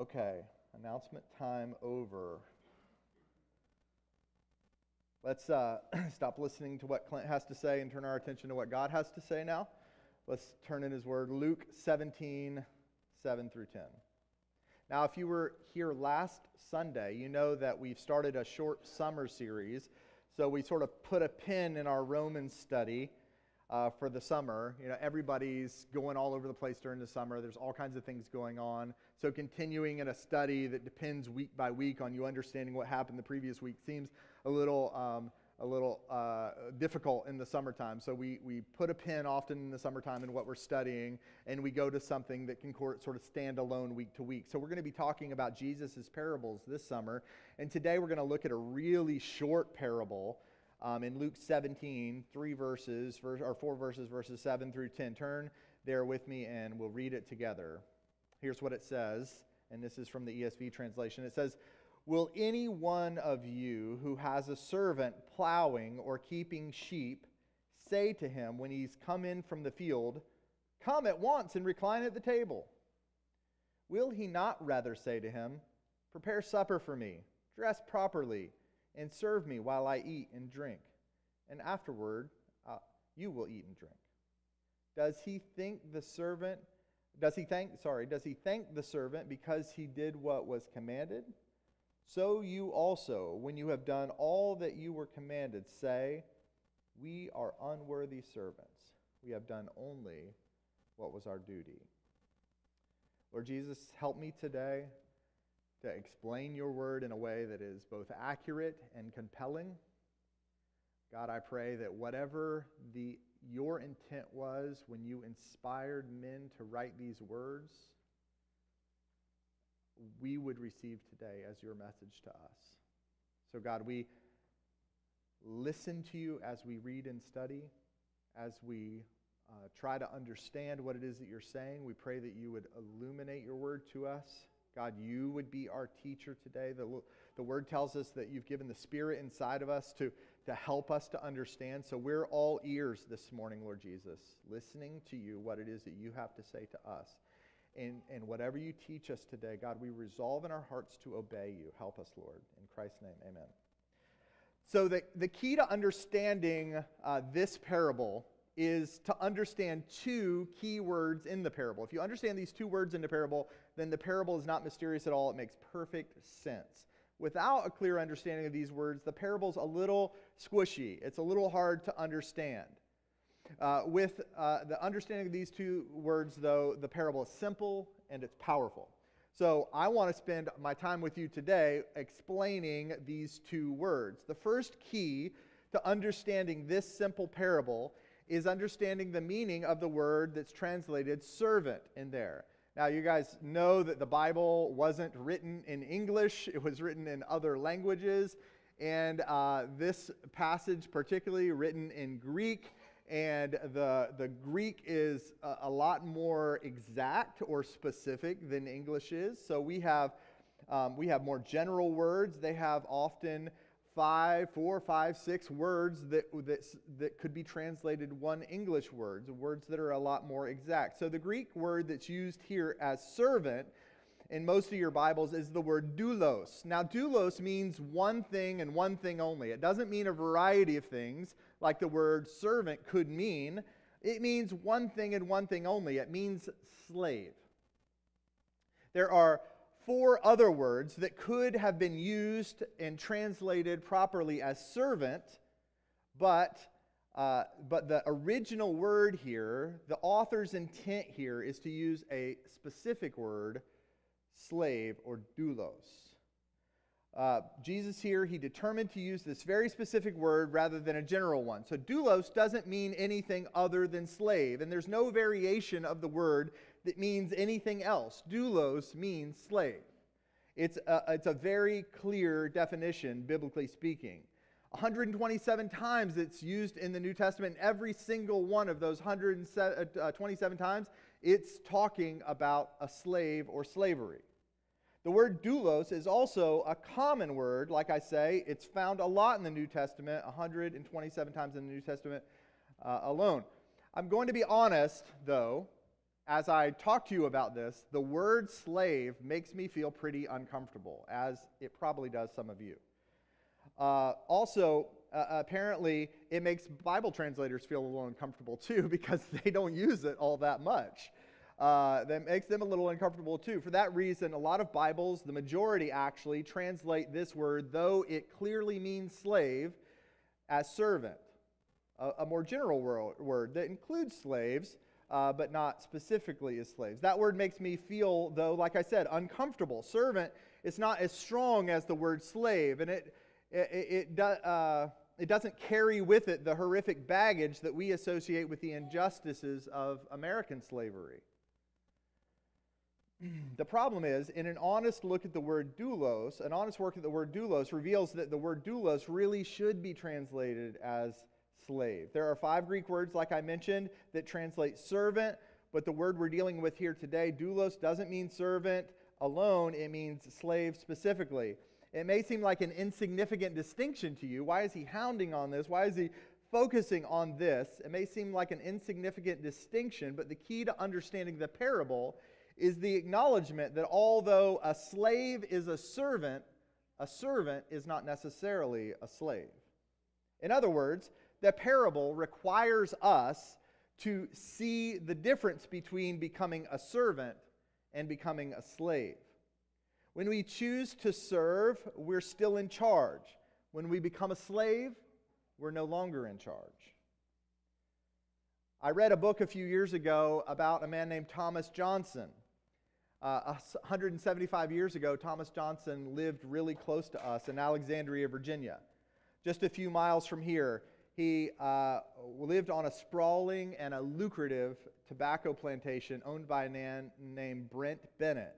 Okay, announcement time over. Let's uh, stop listening to what Clint has to say and turn our attention to what God has to say now. Let's turn in his word, Luke 17, 7 through 10. Now, if you were here last Sunday, you know that we've started a short summer series. So we sort of put a pin in our Roman study uh, for the summer. You know, everybody's going all over the place during the summer. There's all kinds of things going on. So continuing in a study that depends week by week on you understanding what happened the previous week seems a little um, a little uh, difficult in the summertime. So we, we put a pin often in the summertime in what we're studying, and we go to something that can sort of stand alone week to week. So we're going to be talking about Jesus' parables this summer. And today we're going to look at a really short parable um, in Luke 17, three verses, verse, or four verses, verses 7 through 10. Turn there with me and we'll read it together. Here's what it says, and this is from the ESV translation. It says, Will any one of you who has a servant plowing or keeping sheep say to him when he's come in from the field, Come at once and recline at the table? Will he not rather say to him, Prepare supper for me, dress properly, and serve me while I eat and drink? And afterward, uh, you will eat and drink. Does he think the servant, does he thank, sorry, does he thank the servant because he did what was commanded? So you also, when you have done all that you were commanded, say, We are unworthy servants. We have done only what was our duty. Lord Jesus, help me today to explain your word in a way that is both accurate and compelling. God, I pray that whatever the, your intent was when you inspired men to write these words, we would receive today as your message to us. So, God, we listen to you as we read and study, as we uh, try to understand what it is that you're saying. We pray that you would illuminate your word to us. God, you would be our teacher today. The, the word tells us that you've given the Spirit inside of us to, to help us to understand. So we're all ears this morning, Lord Jesus, listening to you, what it is that you have to say to us. And, and whatever you teach us today, God, we resolve in our hearts to obey you. Help us, Lord. In Christ's name, amen. So, the, the key to understanding uh, this parable is to understand two key words in the parable. If you understand these two words in the parable, then the parable is not mysterious at all. It makes perfect sense. Without a clear understanding of these words, the parable's a little squishy. It's a little hard to understand. Uh, with uh, the understanding of these two words, though, the parable is simple and it's powerful. So I want to spend my time with you today explaining these two words. The first key to understanding this simple parable is understanding the meaning of the word that's translated servant in there. Now, you guys know that the Bible wasn't written in English, it was written in other languages. And uh, this passage, particularly written in Greek, and the, the Greek is a, a, lot more exact or specific than English is. So we have, um, we have more general words. They have often five, four, five, six words that, that, that could be translated one English words, words that are a lot more exact. So the Greek word that's used here as servant in most of your Bibles is the word doulos. Now, doulos means one thing and one thing only. It doesn't mean a variety of things like the word servant could mean. It means one thing and one thing only. It means slave. There are four other words that could have been used and translated properly as servant, but, uh, but the original word here, the author's intent here, is to use a specific word slave or doulos. Uh, Jesus here, he determined to use this very specific word rather than a general one. So doulos doesn't mean anything other than slave, and there's no variation of the word that means anything else. Doulos means slave. It's a, it's a very clear definition, biblically speaking. 127 times it's used in the New Testament. Every single one of those 127 times, it's talking about a slave or slavery. The word doulos is also a common word. Like I say, it's found a lot in the New Testament, 127 times in the New Testament uh, alone. I'm going to be honest, though. as I talk to you about this, the word slave makes me feel pretty uncomfortable, as it probably does some of you. Uh, also, uh, apparently, it makes Bible translators feel a little uncomfortable too because they don't use it all that much. Uh, that makes them a little uncomfortable too. For that reason, a lot of Bibles, the majority actually, translate this word, though it clearly means slave, as servant. A, a more general word, word that includes slaves, uh, but not specifically as slaves. That word makes me feel, though, like I said, uncomfortable. Servant is not as strong as the word slave, and it, it, it, do, uh, it doesn't carry with it the horrific baggage that we associate with the injustices of American slavery. The problem is, in an honest look at the word doulos, an honest work at the word doulos reveals that the word doulos really should be translated as slave. There are five Greek words, like I mentioned, that translate servant, but the word we're dealing with here today, doulos, doesn't mean servant alone, it means slave specifically. It may seem like an insignificant distinction to you. Why is he hounding on this? Why is he focusing on this? It may seem like an insignificant distinction, but the key to understanding the parable is the acknowledgement that although a slave is a servant, a servant is not necessarily a slave. In other words, the parable requires us to see the difference between becoming a servant and becoming a slave. When we choose to serve, we're still in charge. When we become a slave, we're no longer in charge. I read a book a few years ago about a man named Thomas Johnson. Uh, 175 years ago, Thomas Johnson lived really close to us in Alexandria, Virginia. Just a few miles from here, he uh, lived on a sprawling and a lucrative tobacco plantation owned by a man named Brent Bennett.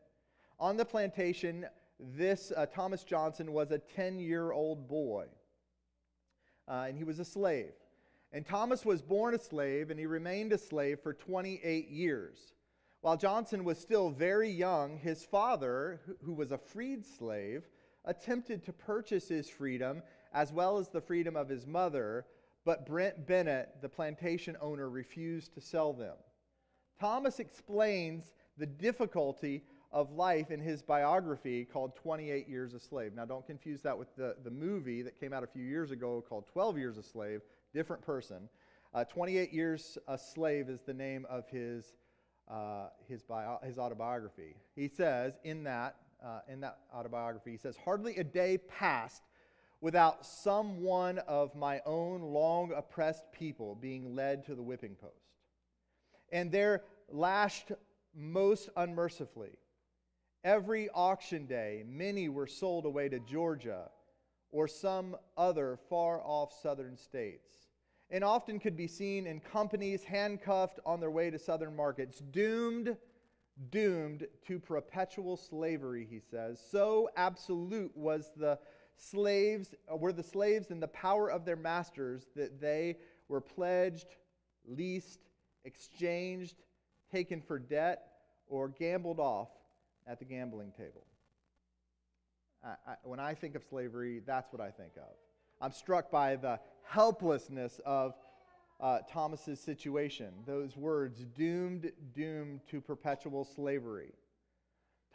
On the plantation, this uh, Thomas Johnson was a 10 year old boy, uh, and he was a slave. And Thomas was born a slave, and he remained a slave for 28 years. While Johnson was still very young, his father, who was a freed slave, attempted to purchase his freedom as well as the freedom of his mother, but Brent Bennett, the plantation owner, refused to sell them. Thomas explains the difficulty of life in his biography called 28 Years a Slave. Now, don't confuse that with the, the movie that came out a few years ago called 12 Years a Slave, different person. Uh, 28 Years a Slave is the name of his, uh, his, bio, his autobiography. He says in that, uh, in that autobiography, he says, Hardly a day passed without some one of my own long oppressed people being led to the whipping post. And they're lashed most unmercifully Every auction day, many were sold away to Georgia or some other far off southern states, and often could be seen in companies handcuffed on their way to southern markets, doomed, doomed to perpetual slavery, he says. So absolute was the slaves, uh, were the slaves in the power of their masters that they were pledged, leased, exchanged, taken for debt, or gambled off at the gambling table. I, I, when I think of slavery, that's what I think of. I'm struck by the helplessness of uh, Thomas's situation. Those words, doomed, doomed to perpetual slavery.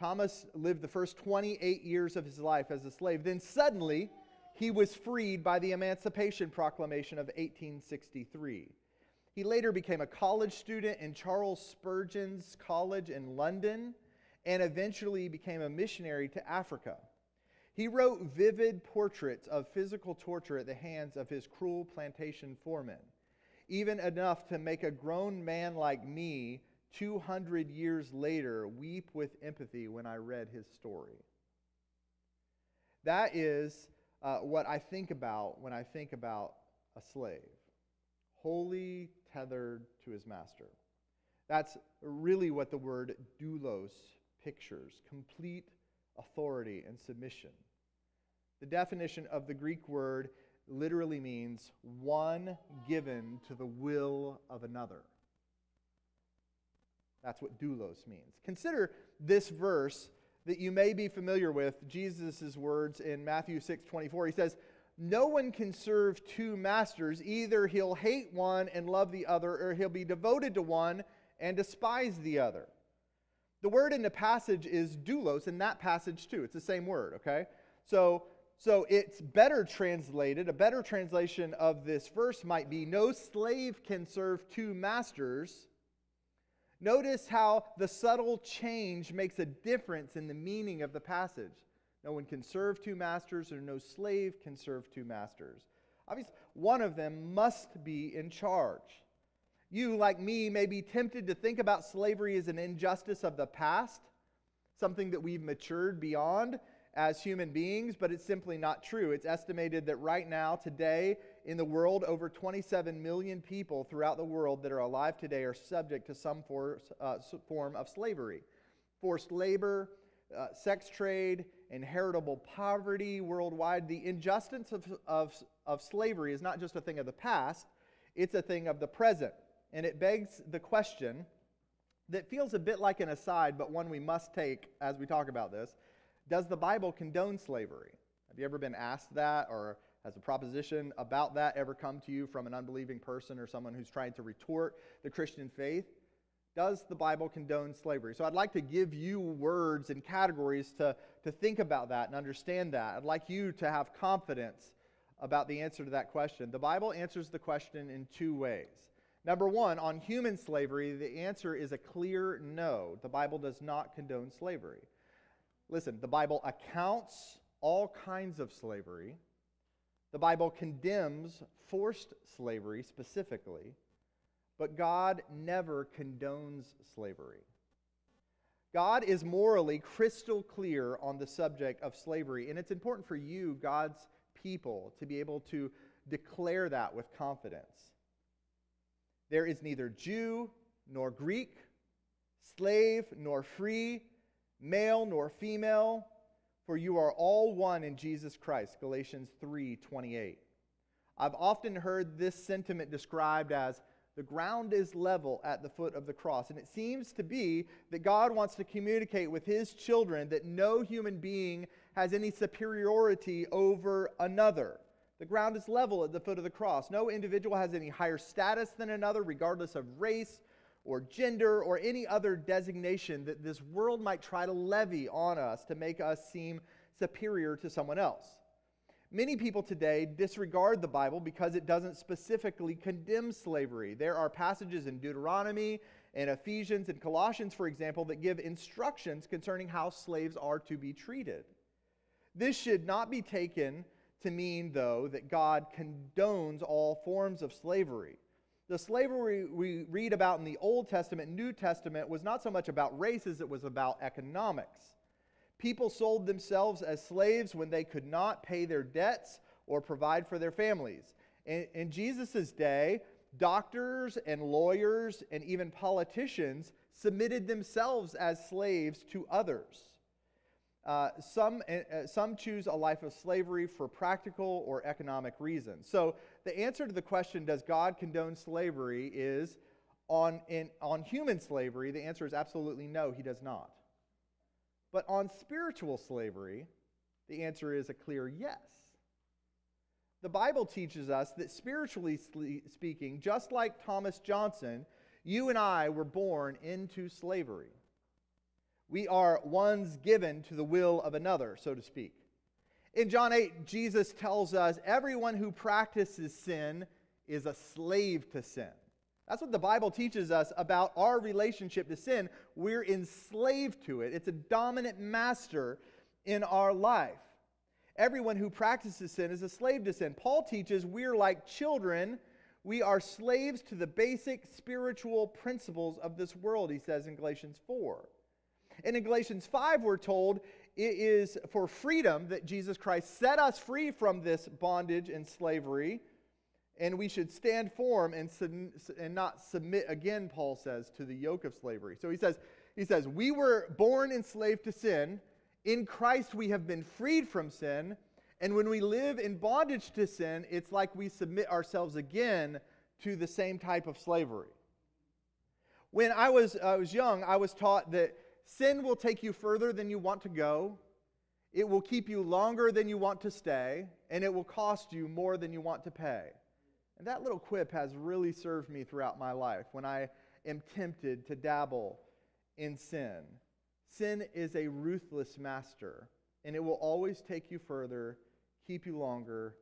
Thomas lived the first 28 years of his life as a slave. Then suddenly, he was freed by the Emancipation Proclamation of 1863. He later became a college student in Charles Spurgeon's College in London and eventually became a missionary to Africa. He wrote vivid portraits of physical torture at the hands of his cruel plantation foremen, even enough to make a grown man like me 200 years later weep with empathy when I read his story. That is uh, what I think about when I think about a slave wholly tethered to his master. That's really what the word doulos pictures complete authority and submission. The definition of the Greek word literally means one given to the will of another. That's what doulos means. Consider this verse that you may be familiar with, Jesus' words in Matthew 6 24. He says, No one can serve two masters. Either he'll hate one and love the other, or he'll be devoted to one and despise the other. The word in the passage is doulos in that passage too. It's the same word, okay? So, so it's better translated. A better translation of this verse might be No slave can serve two masters. Notice how the subtle change makes a difference in the meaning of the passage. No one can serve two masters, or no slave can serve two masters. Obviously, one of them must be in charge. You, like me, may be tempted to think about slavery as an injustice of the past, something that we've matured beyond as human beings, but it's simply not true. It's estimated that right now, today, in the world, over 27 million people throughout the world that are alive today are subject to some uh, form of slavery. Forced labor, uh, sex trade, inheritable poverty worldwide. The injustice of, of, of slavery is not just a thing of the past, it's a thing of the present. And it begs the question that feels a bit like an aside, but one we must take as we talk about this Does the Bible condone slavery? Have you ever been asked that, or has a proposition about that ever come to you from an unbelieving person or someone who's trying to retort the Christian faith? Does the Bible condone slavery? So I'd like to give you words and categories to, to think about that and understand that. I'd like you to have confidence about the answer to that question. The Bible answers the question in two ways. Number one, on human slavery, the answer is a clear no. The Bible does not condone slavery. Listen, the Bible accounts all kinds of slavery. The Bible condemns forced slavery specifically, but God never condones slavery. God is morally crystal clear on the subject of slavery, and it's important for you, God's people, to be able to declare that with confidence. There is neither Jew nor Greek, slave nor free, male nor female, for you are all one in Jesus Christ. Galatians 3:28. I've often heard this sentiment described as the ground is level at the foot of the cross. And it seems to be that God wants to communicate with his children that no human being has any superiority over another. The ground is level at the foot of the cross. No individual has any higher status than another, regardless of race or gender or any other designation that this world might try to levy on us to make us seem superior to someone else. Many people today disregard the Bible because it doesn't specifically condemn slavery. There are passages in Deuteronomy and Ephesians and Colossians, for example, that give instructions concerning how slaves are to be treated. This should not be taken to mean, though, that God condones all forms of slavery. The slavery we read about in the Old Testament, and New Testament, was not so much about race as it was about economics. People sold themselves as slaves when they could not pay their debts or provide for their families. In, in Jesus' day, doctors and lawyers and even politicians submitted themselves as slaves to others. Uh, some, uh, some choose a life of slavery for practical or economic reasons. So, the answer to the question, does God condone slavery, is on, in, on human slavery, the answer is absolutely no, he does not. But on spiritual slavery, the answer is a clear yes. The Bible teaches us that spiritually speaking, just like Thomas Johnson, you and I were born into slavery. We are ones given to the will of another, so to speak. In John 8, Jesus tells us everyone who practices sin is a slave to sin. That's what the Bible teaches us about our relationship to sin. We're enslaved to it, it's a dominant master in our life. Everyone who practices sin is a slave to sin. Paul teaches we're like children. We are slaves to the basic spiritual principles of this world, he says in Galatians 4. And in Galatians 5, we're told it is for freedom that Jesus Christ set us free from this bondage and slavery, and we should stand firm and, and not submit again, Paul says, to the yoke of slavery. So he says, he says, We were born enslaved to sin. In Christ, we have been freed from sin. And when we live in bondage to sin, it's like we submit ourselves again to the same type of slavery. When I was, I was young, I was taught that Sin will take you further than you want to go. It will keep you longer than you want to stay, and it will cost you more than you want to pay. And that little quip has really served me throughout my life. When I am tempted to dabble in sin. Sin is a ruthless master, and it will always take you further, keep you longer,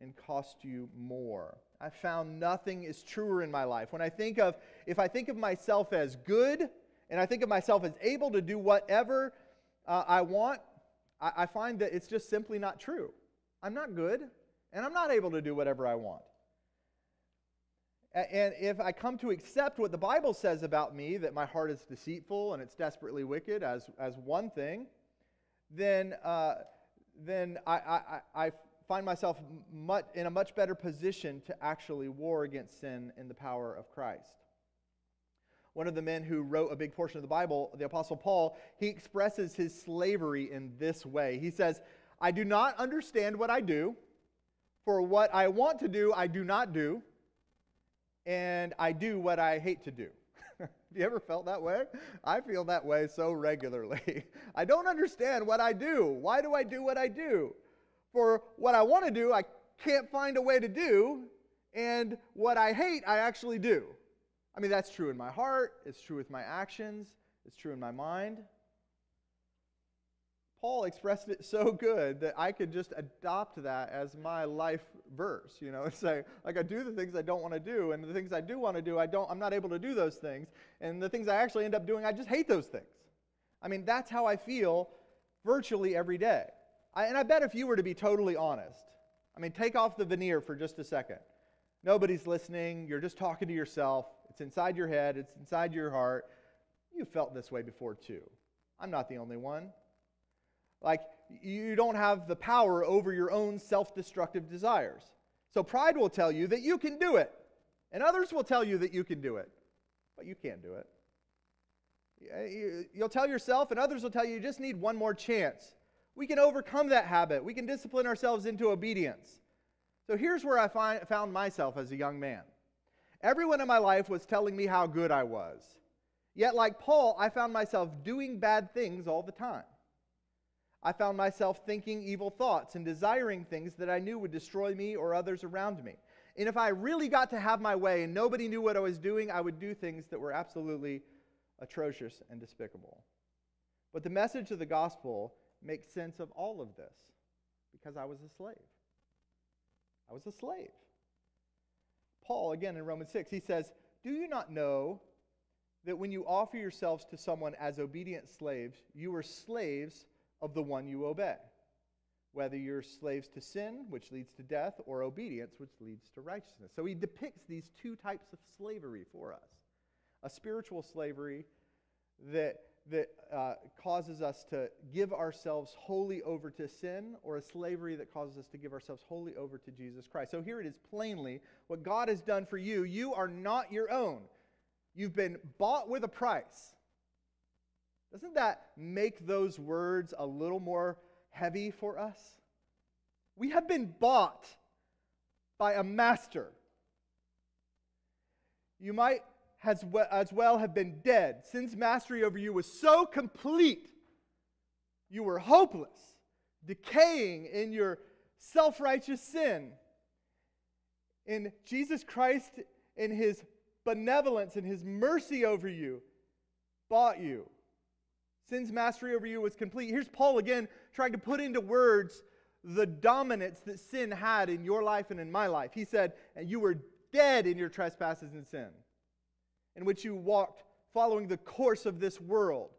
and cost you more. I found nothing is truer in my life. When I think of, if I think of myself as good, and I think of myself as able to do whatever uh, I want, I, I find that it's just simply not true. I'm not good, and I'm not able to do whatever I want. And if I come to accept what the Bible says about me, that my heart is deceitful and it's desperately wicked, as, as one thing, then, uh, then I, I, I find myself much, in a much better position to actually war against sin in the power of Christ. One of the men who wrote a big portion of the Bible, the Apostle Paul, he expresses his slavery in this way. He says, I do not understand what I do, for what I want to do, I do not do and I do what I hate to do. Have you ever felt that way? I feel that way so regularly. I don't understand what I do. Why do I do what I do? For what I want to do, I can't find a way to do, and what I hate, I actually do. I mean, that's true in my heart, it's true with my actions, it's true in my mind. Paul expressed it so good that I could just adopt that as my life verse, you know, say, like, I do the things I don't want to do, and the things I do want to do, I don't, I'm not able to do those things, and the things I actually end up doing, I just hate those things. I mean, that's how I feel virtually every day. I, and I bet if you were to be totally honest, I mean, take off the veneer for just a second. Nobody's listening, you're just talking to yourself, it's inside your head, it's inside your heart. You felt this way before, too. I'm not the only one. Like, you don't have the power over your own self destructive desires. So, pride will tell you that you can do it, and others will tell you that you can do it, but you can't do it. You'll tell yourself, and others will tell you you just need one more chance. We can overcome that habit, we can discipline ourselves into obedience. So, here's where I find, found myself as a young man. Everyone in my life was telling me how good I was. Yet, like Paul, I found myself doing bad things all the time. I found myself thinking evil thoughts and desiring things that I knew would destroy me or others around me. And if I really got to have my way and nobody knew what I was doing, I would do things that were absolutely atrocious and despicable. But the message of the gospel makes sense of all of this because I was a slave. I was a slave. Paul, again in Romans 6, he says, Do you not know that when you offer yourselves to someone as obedient slaves, you are slaves of the one you obey, whether you're slaves to sin, which leads to death, or obedience, which leads to righteousness. So he depicts these two types of slavery for us a spiritual slavery that, that uh, causes us to give ourselves wholly over to sin, or a slavery that causes us to give ourselves wholly over to Jesus Christ. So here it is plainly what God has done for you. You are not your own, you've been bought with a price. Doesn't that make those words a little more heavy for us? We have been bought by a master. You might as well have been dead. Sin's mastery over you was so complete, you were hopeless, decaying in your self righteous sin. In Jesus Christ, in his benevolence and his mercy over you, bought you Sin's mastery over you was complete. Here's Paul again trying to put into words the dominance that sin had in your life and in my life. He said, And you were dead in your trespasses and sin, in which you walked following the course of this world,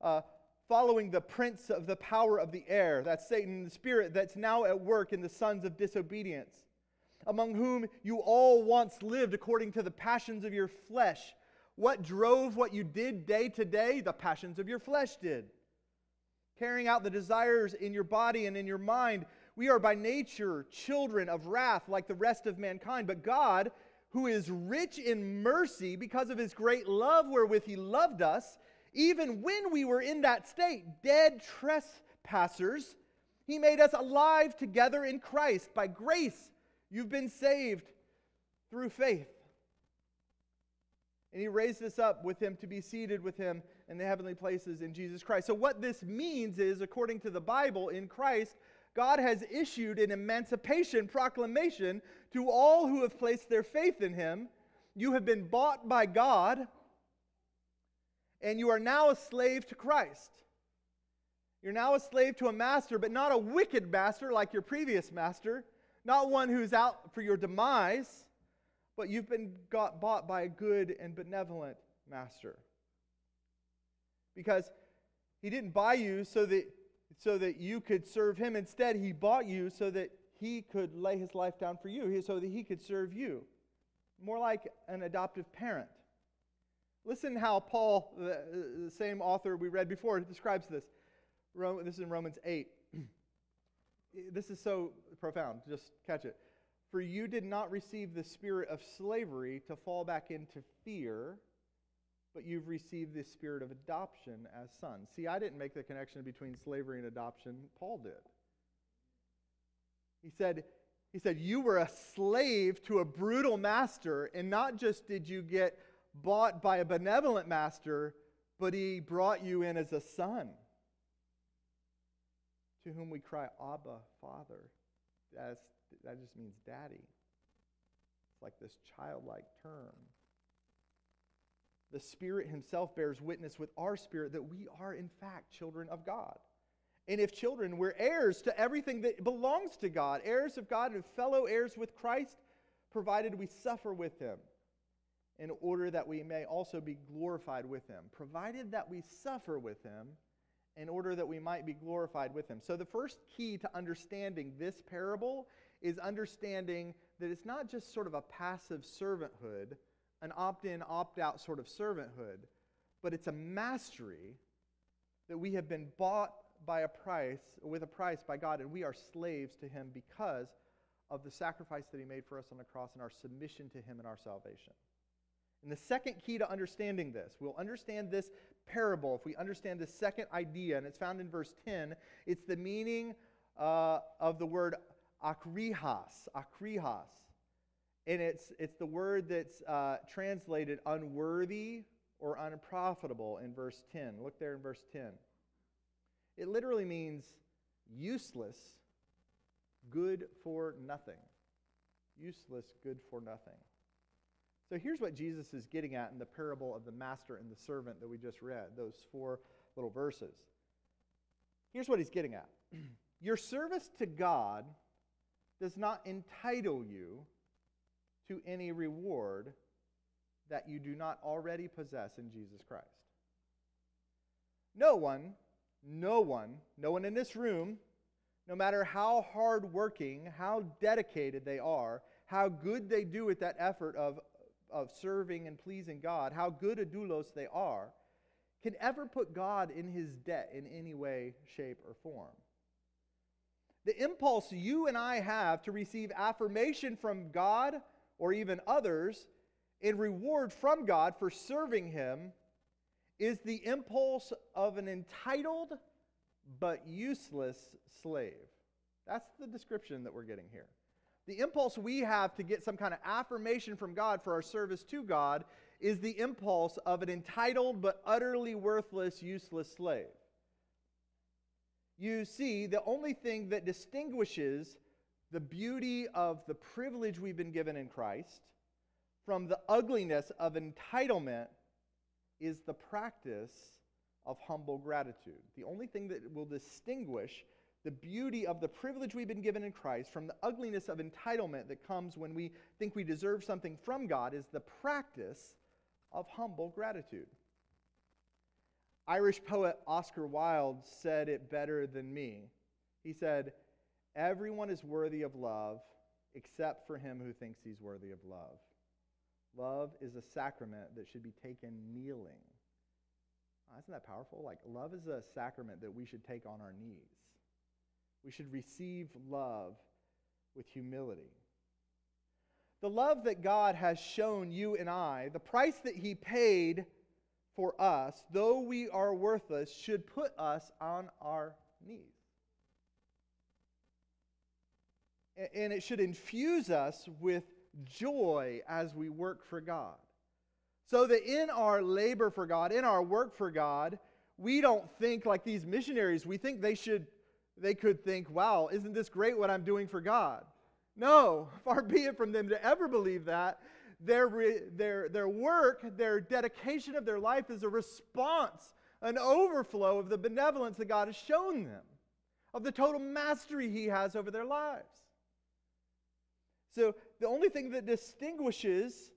uh, following the prince of the power of the air, that's Satan, the spirit that's now at work in the sons of disobedience, among whom you all once lived according to the passions of your flesh what drove what you did day to day? The passions of your flesh did. Carrying out the desires in your body and in your mind. We are by nature children of wrath like the rest of mankind, but God, who is rich in mercy because of his great love wherewith he loved us, even when we were in that state, dead trespassers, he made us alive together in Christ. By grace, you've been saved through faith. And he raised us up with him to be seated with him in the heavenly places in Jesus Christ. So, what this means is, according to the Bible, in Christ, God has issued an emancipation proclamation to all who have placed their faith in him You have been bought by God, and you are now a slave to Christ. You're now a slave to a master, but not a wicked master like your previous master, not one who's out for your demise, but you've been got, bought by a good and benevolent master. Because he didn't buy you so that, so that you could serve him. Instead, he bought you so that he could lay his life down for you, so that he could serve you. More like an adoptive parent. Listen how Paul, the, the same author we read before, describes this. This is in Romans 8. this is so profound. Just catch it. For you did not receive the spirit of slavery to fall back into fear, but you've received the spirit of adoption as sons. See, I didn't make the connection between slavery and adoption. Paul did. He said, he said, You were a slave to a brutal master, and not just did you get bought by a benevolent master, but he brought you in as a son to whom we cry, Abba, Father. That's, that just means daddy. It's like this childlike term. The Spirit Himself bears witness with our spirit that we are, in fact, children of God. And if children, we're heirs to everything that belongs to God, heirs of God and fellow heirs with Christ, provided we suffer with Him in order that we may also be glorified with Him. Provided that we suffer with Him in order that we might be glorified with him. So, the first key to understanding this parable is understanding that it's not just sort of a passive servanthood, an opt in, opt out sort of servanthood, but it's a mastery that we have been bought by a price, with a price by God, and we are slaves to him because of the sacrifice that he made for us on the cross and our submission to him and our salvation. And the second key to understanding this, we'll understand this parable if we understand the second idea, and it's found in verse 10. It's the meaning uh, of the word akrihas, akrihas. And it's, it's the word that's uh, translated unworthy or unprofitable in verse 10. Look there in verse 10. It literally means useless, good for nothing. Useless, good for nothing. So here's what Jesus is getting at in the parable of the master and the servant that we just read, those four little verses. Here's what he's getting at Your service to God does not entitle you to any reward that you do not already possess in Jesus Christ. No one, no one, no one in this room, no matter how hardworking, how dedicated they are, how good they do at that effort of of serving and pleasing God, how good a doulos they are, can ever put God in his debt in any way, shape, or form. The impulse you and I have to receive affirmation from God or even others in reward from God for serving him is the impulse of an entitled but useless slave. That's the description that we're getting here. The impulse we have to get some kind of affirmation from God for our service to God is the impulse of an entitled but utterly worthless, useless slave. You see, the only thing that distinguishes the beauty of the privilege we've been given in Christ from the ugliness of entitlement is the practice of humble gratitude. The only thing that will distinguish the beauty of the privilege we've been given in Christ from the ugliness of entitlement that comes when we think we deserve something from God is the practice of humble gratitude. Irish poet Oscar Wilde said it better than me. He said, Everyone is worthy of love except for him who thinks he's worthy of love. Love is a sacrament that should be taken kneeling. Oh, isn't that powerful? Like, love is a sacrament that we should take on our knees. We should receive love with humility. The love that God has shown you and I, the price that He paid for us, though we are worthless, should put us on our knees. And it should infuse us with joy as we work for God. So that in our labor for God, in our work for God, we don't think like these missionaries. We think they should they could think, wow, isn't this great what I'm doing for God? No, far be it from them to ever believe that. their, their, their work, their dedication of their life is a response, an overflow of the benevolence that God has shown them, of the total mastery He has over their lives. So the only thing that distinguishes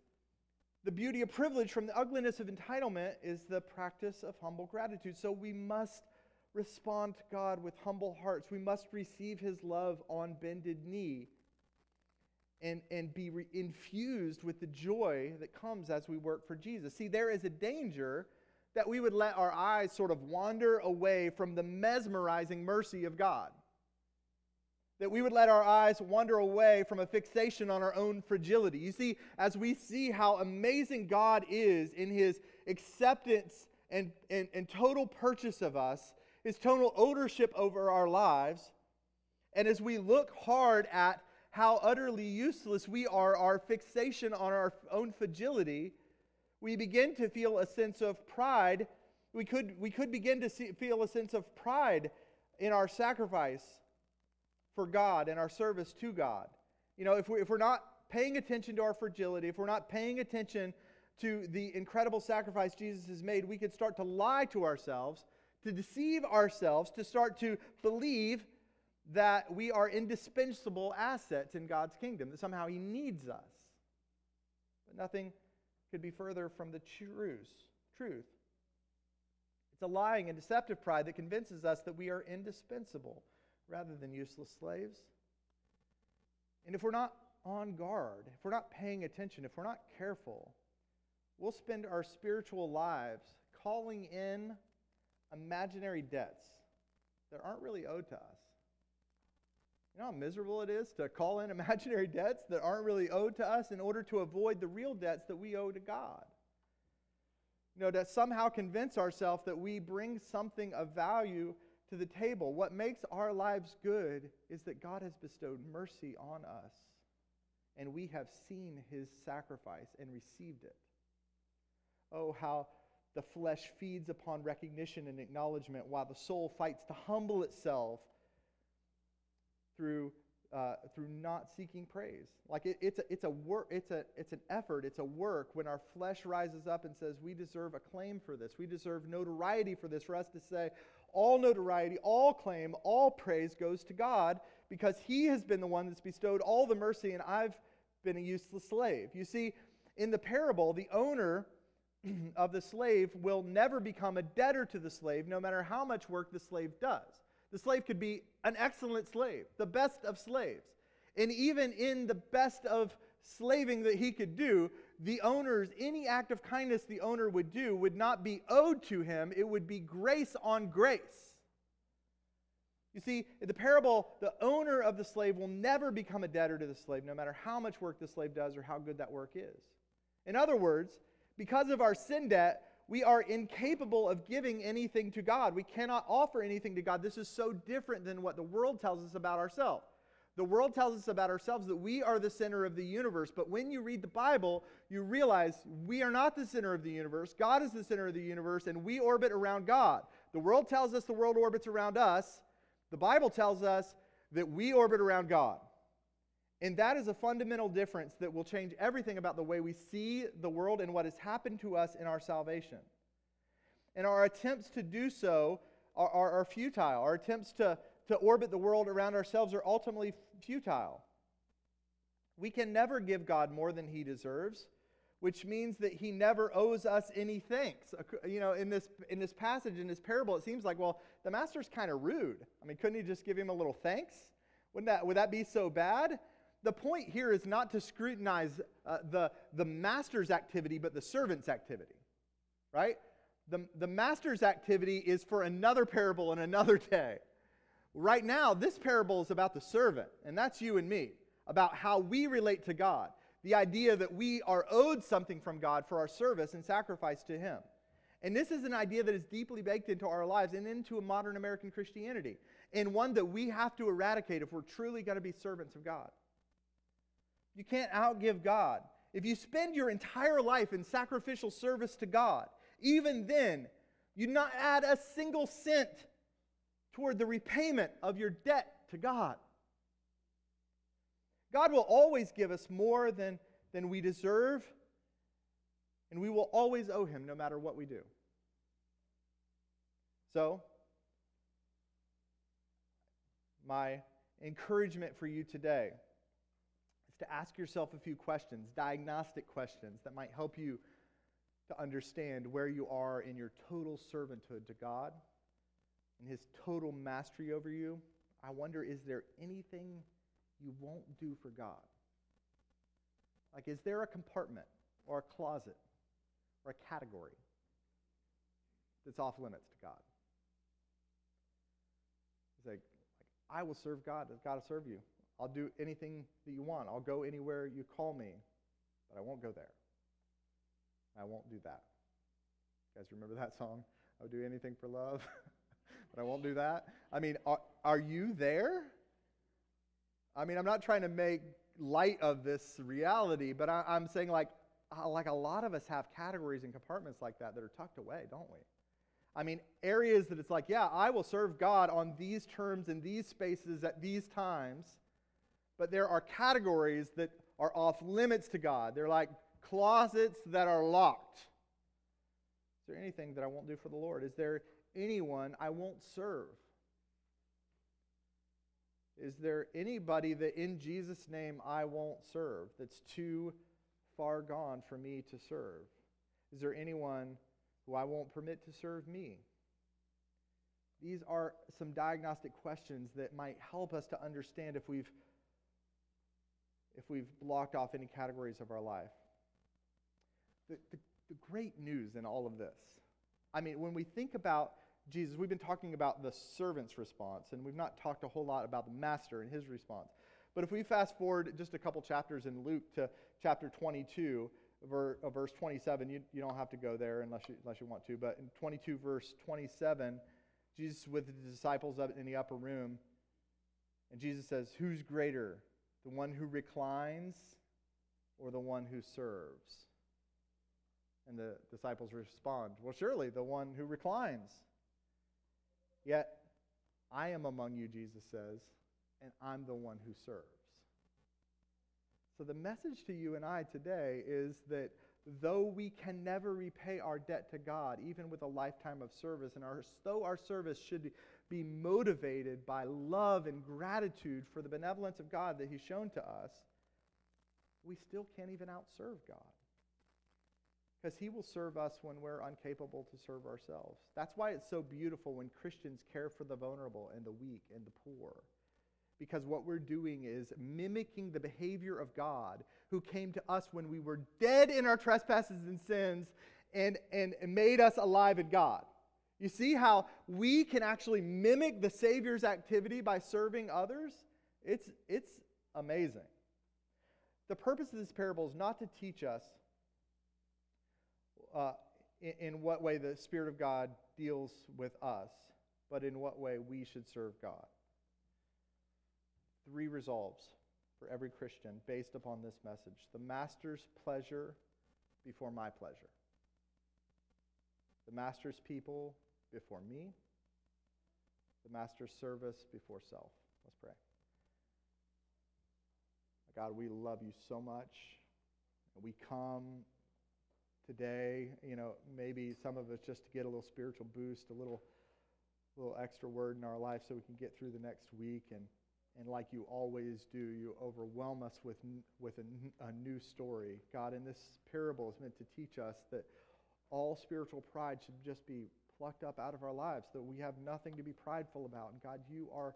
the beauty of privilege from the ugliness of entitlement is the practice of humble gratitude. So we must respond to God with humble hearts. We must receive His love on bended knee and, and be re- infused with the joy that comes as we work for Jesus. See, there is a danger that we would let our eyes sort of wander away from the mesmerizing mercy of God. That we would let our eyes wander away from a fixation on our own fragility. You see, as we see how amazing God is in his acceptance and, and, and total purchase of us, his total ownership over our lives, and as we look hard at how utterly useless we are, our fixation on our own fragility, we begin to feel a sense of pride. We could, we could begin to see, feel a sense of pride in our sacrifice for God and our service to God. You know, if, we, if we're not paying attention to our fragility, if we're not paying attention to the incredible sacrifice Jesus has made, we could start to lie to ourselves, to deceive ourselves, to start to believe that we are indispensable assets in God's kingdom, that somehow He needs us. But nothing could be further from the truth. truth. It's a lying and deceptive pride that convinces us that we are indispensable rather than useless slaves. And if we're not on guard, if we're not paying attention, if we're not careful, we'll spend our spiritual lives calling in imaginary debts that aren't really owed to us. You know how miserable it is to call in imaginary debts that aren't really owed to us in order to avoid the real debts that we owe to God? You know, to somehow convince ourselves that we bring something of value to the table. What makes our lives good is that God has bestowed mercy on us, and we have seen his sacrifice and received it. Oh, how the flesh feeds upon recognition and acknowledgement while the soul fights to humble itself through, uh, through not seeking praise. Like it, it's, a, it's, a work, it's, a, it's an effort, it's a work when our flesh rises up and says, We deserve acclaim for this. We deserve notoriety for this, for us to say, all notoriety, all claim, all praise goes to God because He has been the one that's bestowed all the mercy, and I've been a useless slave. You see, in the parable, the owner of the slave will never become a debtor to the slave, no matter how much work the slave does. The slave could be an excellent slave, the best of slaves. And even in the best of slaving that he could do, the owner's, any act of kindness the owner would do would not be owed to him, it would be grace on grace. You see, in the parable, the owner of the slave will never become a debtor to the slave, no matter how much work the slave does or how good that work is. In other words, because of our sin debt, we are incapable of giving anything to God. We cannot offer anything to God. This is so different than what the world tells us about ourselves. The world tells us about ourselves that we are the center of the universe, but when you read the Bible, you realize we are not the center of the universe. God is the center of the universe, and we orbit around God. The world tells us the world orbits around us. The Bible tells us that we orbit around God. And that is a fundamental difference that will change everything about the way we see the world and what has happened to us in our salvation. And our attempts to do so are, are, are futile. Our attempts to to orbit the world around ourselves are ultimately futile. We can never give God more than he deserves, which means that he never owes us any thanks. You know, in this, in this passage, in this parable, it seems like, well, the master's kind of rude. I mean, couldn't he just give him a little thanks? Wouldn't that, would that be so bad? The point here is not to scrutinize uh, the, the master's activity, but the servant's activity, right? The, the master's activity is for another parable and another day. Right now, this parable is about the servant, and that's you and me, about how we relate to God. The idea that we are owed something from God for our service and sacrifice to Him. And this is an idea that is deeply baked into our lives and into a modern American Christianity, and one that we have to eradicate if we're truly going to be servants of God. You can't outgive God. If you spend your entire life in sacrificial service to God, even then, you not add a single cent toward the repayment of your debt to God. God will always give us more than, than we deserve And we will always owe him no matter what we do. So, my encouragement for you today is to ask yourself a few questions, diagnostic questions that might help you to understand where you are in your total servanthood to God and his total mastery over you. I wonder is there anything you won't do for God? Like, is there a compartment or a closet or a category that's off limits to God? He's like, like I will serve God. I've got to serve you. I'll do anything that you want. I'll go anywhere you call me, but I won't go there. I won't do that. You guys remember that song? I'll do anything for love, but I won't do that. I mean, are, are you there? I mean, I'm not trying to make light of this reality, but I, am saying like, uh, like a lot of us have categories and compartments like that that are tucked away, don't we? I mean, areas that it's like, yeah, I will serve God on these terms in these spaces at these times, but there are categories that are off limits to God. They're like closets that are locked. Is there anything that I won't do for the Lord? Is there anyone I won't serve? Is there anybody that in Jesus' name I won't serve that's too far gone for me to serve? Is there anyone who I won't permit to serve me? These are some diagnostic questions that might help us to understand if we've if we've blocked off any categories of our life. The, the, the great news in all of this, I mean, when we think about Jesus, we've been talking about the servant's response, and we've not talked a whole lot about the master and his response. But if we fast forward just a couple chapters in Luke to chapter 22, uh, verse 27, you, you don't have to go there unless you, unless you want to, but in 22, verse 27, Jesus with the disciples up in the upper room, and Jesus says, Who's greater, the one who reclines or the one who serves? And the disciples respond, Well, surely the one who reclines. Yet I am among you, Jesus says, and I'm the one who serves. So the message to you and I today is that though we can never repay our debt to God, even with a lifetime of service, and our, though our service should be motivated by love and gratitude for the benevolence of God that He's shown to us, we still can't even outserve God because he will serve us when we're incapable to serve ourselves. That's why it's so beautiful when Christians care for the vulnerable and the weak and the poor. Because what we're doing is mimicking the behavior of God who came to us when we were dead in our trespasses and sins and, and made us alive in God. You see how we can actually mimic the Savior's activity by serving others? It's, it's amazing. The purpose of this parable is not to teach us uh, in, in what way the Spirit of God deals with us, but in what way we should serve God. Three resolves for every Christian based upon this message the Master's pleasure before my pleasure, the Master's people before me, the Master's service before self. Let's pray. God, we love you so much. We come today. You know, maybe some of us just to get a little spiritual boost, a little, little extra word in our life so we can get through the next week. And, and like you always do, you overwhelm us with, with a, a new story. God, in this parable is meant to teach us that all spiritual pride should just be plucked up out of our lives, that we have nothing to be prideful about. And God, you are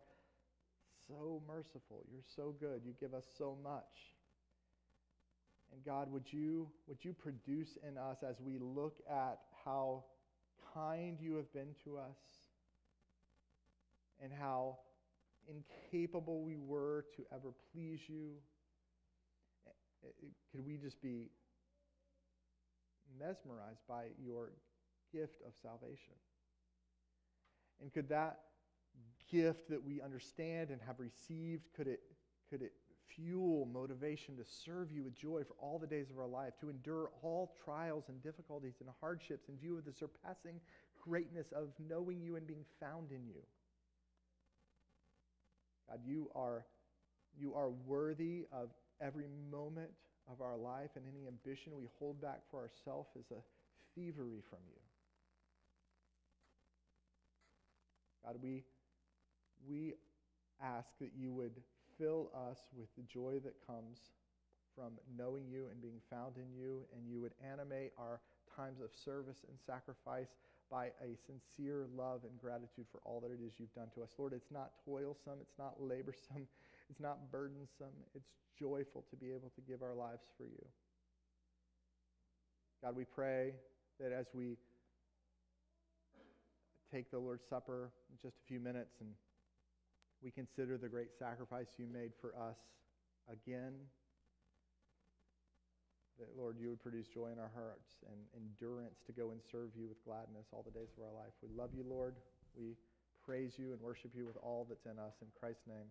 so merciful. You're so good. You give us so much. And God, would you, would you produce in us as we look at how kind you have been to us and how incapable we were to ever please you? Eh, eh, could we just be mesmerized by your gift of salvation? And could that gift that we understand and have received, could it, could it fuel, motivation to serve you with joy for all the days of our life, to endure all trials and difficulties and hardships in view of the surpassing greatness of knowing you and being found in you. God, you are, you are worthy of every moment of our life and any ambition we hold back for ourselves is a thievery from you. God, we, we ask that you would fill us with the joy that comes from knowing you and being found in you, and you would animate our times of service and sacrifice by a sincere love and gratitude for all that it is you've done to us. Lord, it's not toilsome, it's not laborsome, it's not burdensome, it's joyful to be able to give our lives for you. God, we pray that as we take the Lord's Supper in just a few minutes and we consider the great sacrifice you made for us again, that, Lord, you would produce joy in our hearts and endurance to go and serve you with gladness all the days of our life. We love you, Lord. We praise you and worship you with all that's in us. In Christ's name.